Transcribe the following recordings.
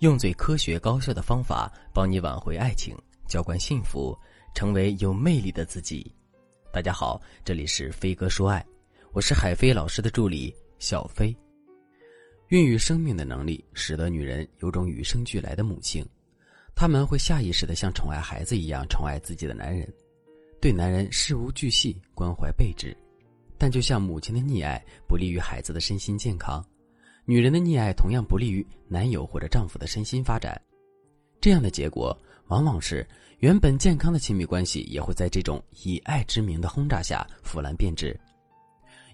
用最科学高效的方法帮你挽回爱情，浇灌幸福，成为有魅力的自己。大家好，这里是飞哥说爱，我是海飞老师的助理小飞。孕育生命的能力，使得女人有种与生俱来的母性，她们会下意识的像宠爱孩子一样宠爱自己的男人，对男人事无巨细，关怀备至。但就像母亲的溺爱不利于孩子的身心健康，女人的溺爱同样不利于男友或者丈夫的身心发展。这样的结果往往是原本健康的亲密关系也会在这种以爱之名的轰炸下腐烂变质。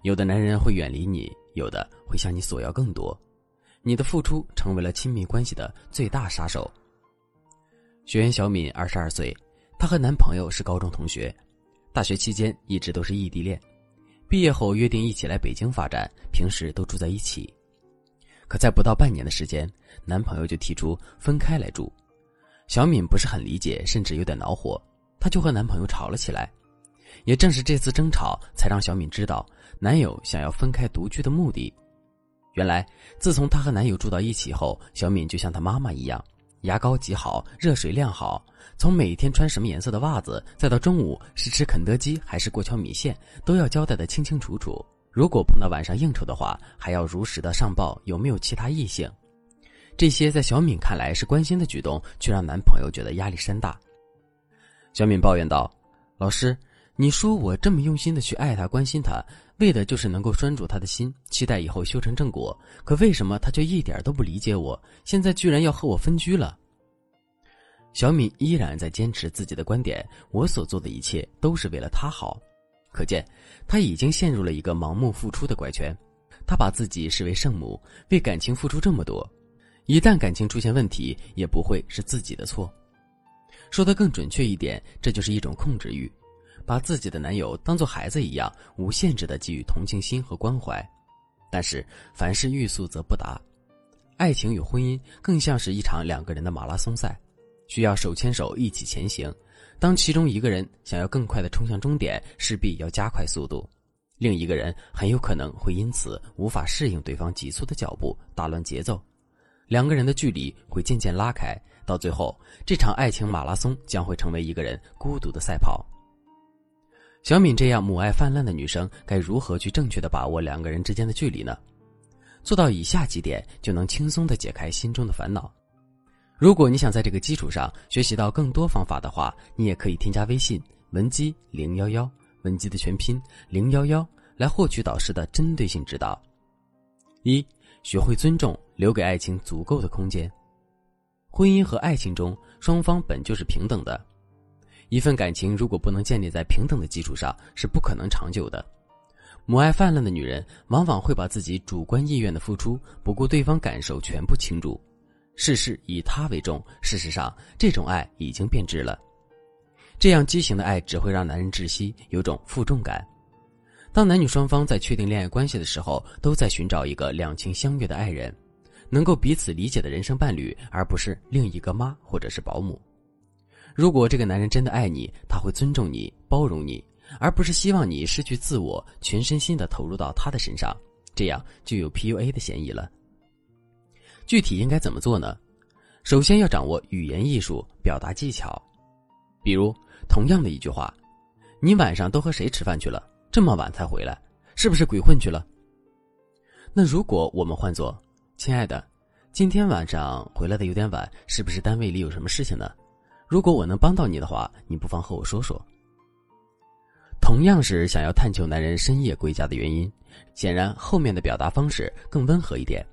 有的男人会远离你，有的会向你索要更多，你的付出成为了亲密关系的最大杀手。学员小敏二十二岁，她和男朋友是高中同学，大学期间一直都是异地恋。毕业后约定一起来北京发展，平时都住在一起。可在不到半年的时间，男朋友就提出分开来住。小敏不是很理解，甚至有点恼火，她就和男朋友吵了起来。也正是这次争吵，才让小敏知道男友想要分开独居的目的。原来，自从她和男友住到一起后，小敏就像她妈妈一样。牙膏挤好，热水晾好，从每天穿什么颜色的袜子，再到中午是吃肯德基还是过桥米线，都要交代的清清楚楚。如果碰到晚上应酬的话，还要如实的上报有没有其他异性。这些在小敏看来是关心的举动，却让男朋友觉得压力山大。小敏抱怨道：“老师，你说我这么用心的去爱他、关心他，为的就是能够拴住他的心，期待以后修成正果。可为什么他却一点都不理解我？现在居然要和我分居了？”小敏依然在坚持自己的观点，我所做的一切都是为了他好。可见，他已经陷入了一个盲目付出的怪圈。他把自己视为圣母，为感情付出这么多，一旦感情出现问题，也不会是自己的错。说的更准确一点，这就是一种控制欲，把自己的男友当做孩子一样，无限制的给予同情心和关怀。但是，凡事欲速则不达，爱情与婚姻更像是一场两个人的马拉松赛。需要手牵手一起前行，当其中一个人想要更快的冲向终点，势必要加快速度，另一个人很有可能会因此无法适应对方急促的脚步，打乱节奏，两个人的距离会渐渐拉开，到最后，这场爱情马拉松将会成为一个人孤独的赛跑。小敏这样母爱泛滥的女生，该如何去正确的把握两个人之间的距离呢？做到以下几点，就能轻松的解开心中的烦恼。如果你想在这个基础上学习到更多方法的话，你也可以添加微信文姬零幺幺，文姬的全拼零幺幺，来获取导师的针对性指导。一，学会尊重，留给爱情足够的空间。婚姻和爱情中，双方本就是平等的，一份感情如果不能建立在平等的基础上，是不可能长久的。母爱泛滥的女人，往往会把自己主观意愿的付出，不顾对方感受，全部倾注。事事以他为重，事实上，这种爱已经变质了。这样畸形的爱只会让男人窒息，有种负重感。当男女双方在确定恋爱关系的时候，都在寻找一个两情相悦的爱人，能够彼此理解的人生伴侣，而不是另一个妈或者是保姆。如果这个男人真的爱你，他会尊重你、包容你，而不是希望你失去自我，全身心的投入到他的身上，这样就有 PUA 的嫌疑了。具体应该怎么做呢？首先要掌握语言艺术、表达技巧。比如，同样的一句话：“你晚上都和谁吃饭去了？这么晚才回来，是不是鬼混去了？”那如果我们换做：“亲爱的，今天晚上回来的有点晚，是不是单位里有什么事情呢？如果我能帮到你的话，你不妨和我说说。”同样是想要探求男人深夜归家的原因，显然后面的表达方式更温和一点。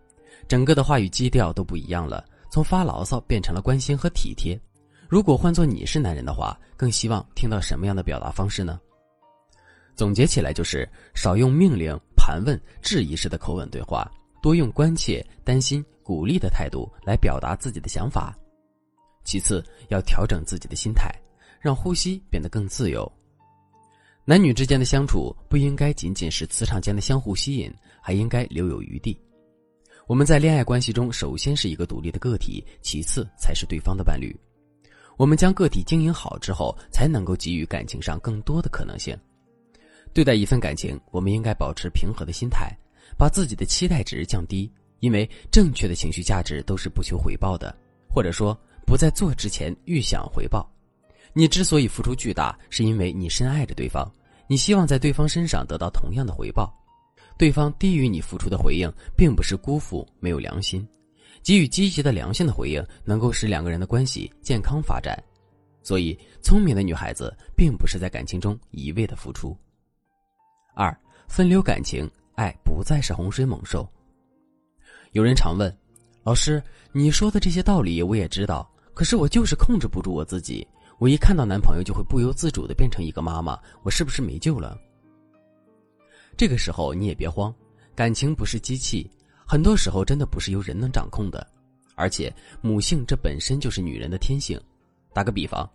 整个的话语基调都不一样了，从发牢骚变成了关心和体贴。如果换做你是男人的话，更希望听到什么样的表达方式呢？总结起来就是少用命令、盘问、质疑式的口吻对话，多用关切、担心、鼓励的态度来表达自己的想法。其次，要调整自己的心态，让呼吸变得更自由。男女之间的相处不应该仅仅是磁场间的相互吸引，还应该留有余地。我们在恋爱关系中，首先是一个独立的个体，其次才是对方的伴侣。我们将个体经营好之后，才能够给予感情上更多的可能性。对待一份感情，我们应该保持平和的心态，把自己的期待值降低，因为正确的情绪价值都是不求回报的，或者说不在做之前预想回报。你之所以付出巨大，是因为你深爱着对方，你希望在对方身上得到同样的回报。对方低于你付出的回应，并不是辜负，没有良心。给予积极的良性的回应，能够使两个人的关系健康发展。所以，聪明的女孩子并不是在感情中一味的付出。二，分流感情，爱不再是洪水猛兽。有人常问，老师，你说的这些道理我也知道，可是我就是控制不住我自己，我一看到男朋友就会不由自主的变成一个妈妈，我是不是没救了？这个时候你也别慌，感情不是机器。很多时候，真的不是由人能掌控的，而且母性这本身就是女人的天性。打个比方，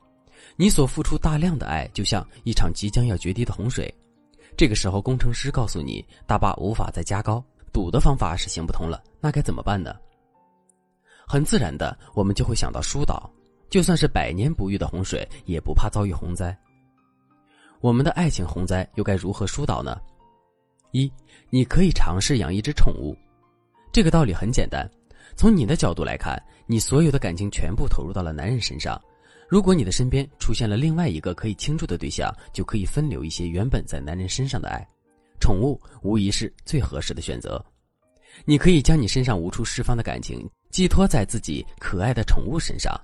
你所付出大量的爱，就像一场即将要决堤的洪水。这个时候，工程师告诉你大坝无法再加高，堵的方法是行不通了，那该怎么办呢？很自然的，我们就会想到疏导。就算是百年不遇的洪水，也不怕遭遇洪灾。我们的爱情洪灾又该如何疏导呢？一，你可以尝试养一只宠物。这个道理很简单，从你的角度来看，你所有的感情全部投入到了男人身上。如果你的身边出现了另外一个可以倾注的对象，就可以分流一些原本在男人身上的爱。宠物无疑是最合适的选择。你可以将你身上无处释放的感情寄托在自己可爱的宠物身上，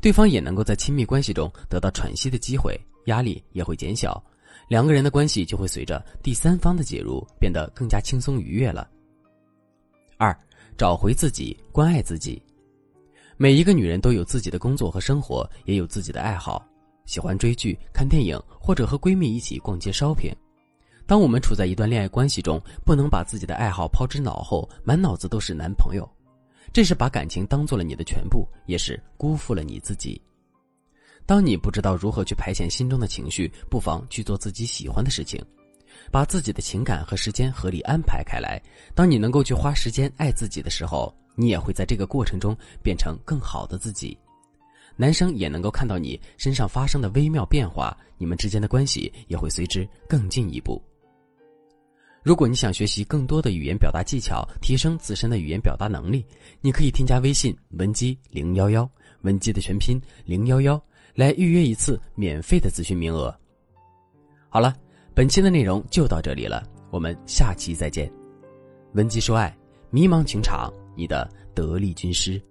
对方也能够在亲密关系中得到喘息的机会，压力也会减小，两个人的关系就会随着第三方的介入变得更加轻松愉悦了。二，找回自己，关爱自己。每一个女人都有自己的工作和生活，也有自己的爱好，喜欢追剧、看电影，或者和闺蜜一起逛街 shopping。当我们处在一段恋爱关系中，不能把自己的爱好抛之脑后，满脑子都是男朋友，这是把感情当做了你的全部，也是辜负了你自己。当你不知道如何去排遣心中的情绪，不妨去做自己喜欢的事情。把自己的情感和时间合理安排开来。当你能够去花时间爱自己的时候，你也会在这个过程中变成更好的自己。男生也能够看到你身上发生的微妙变化，你们之间的关系也会随之更进一步。如果你想学习更多的语言表达技巧，提升自身的语言表达能力，你可以添加微信文姬零幺幺，文姬的全拼零幺幺，来预约一次免费的咨询名额。好了。本期的内容就到这里了，我们下期再见。文姬说爱，迷茫情场，你的得力军师。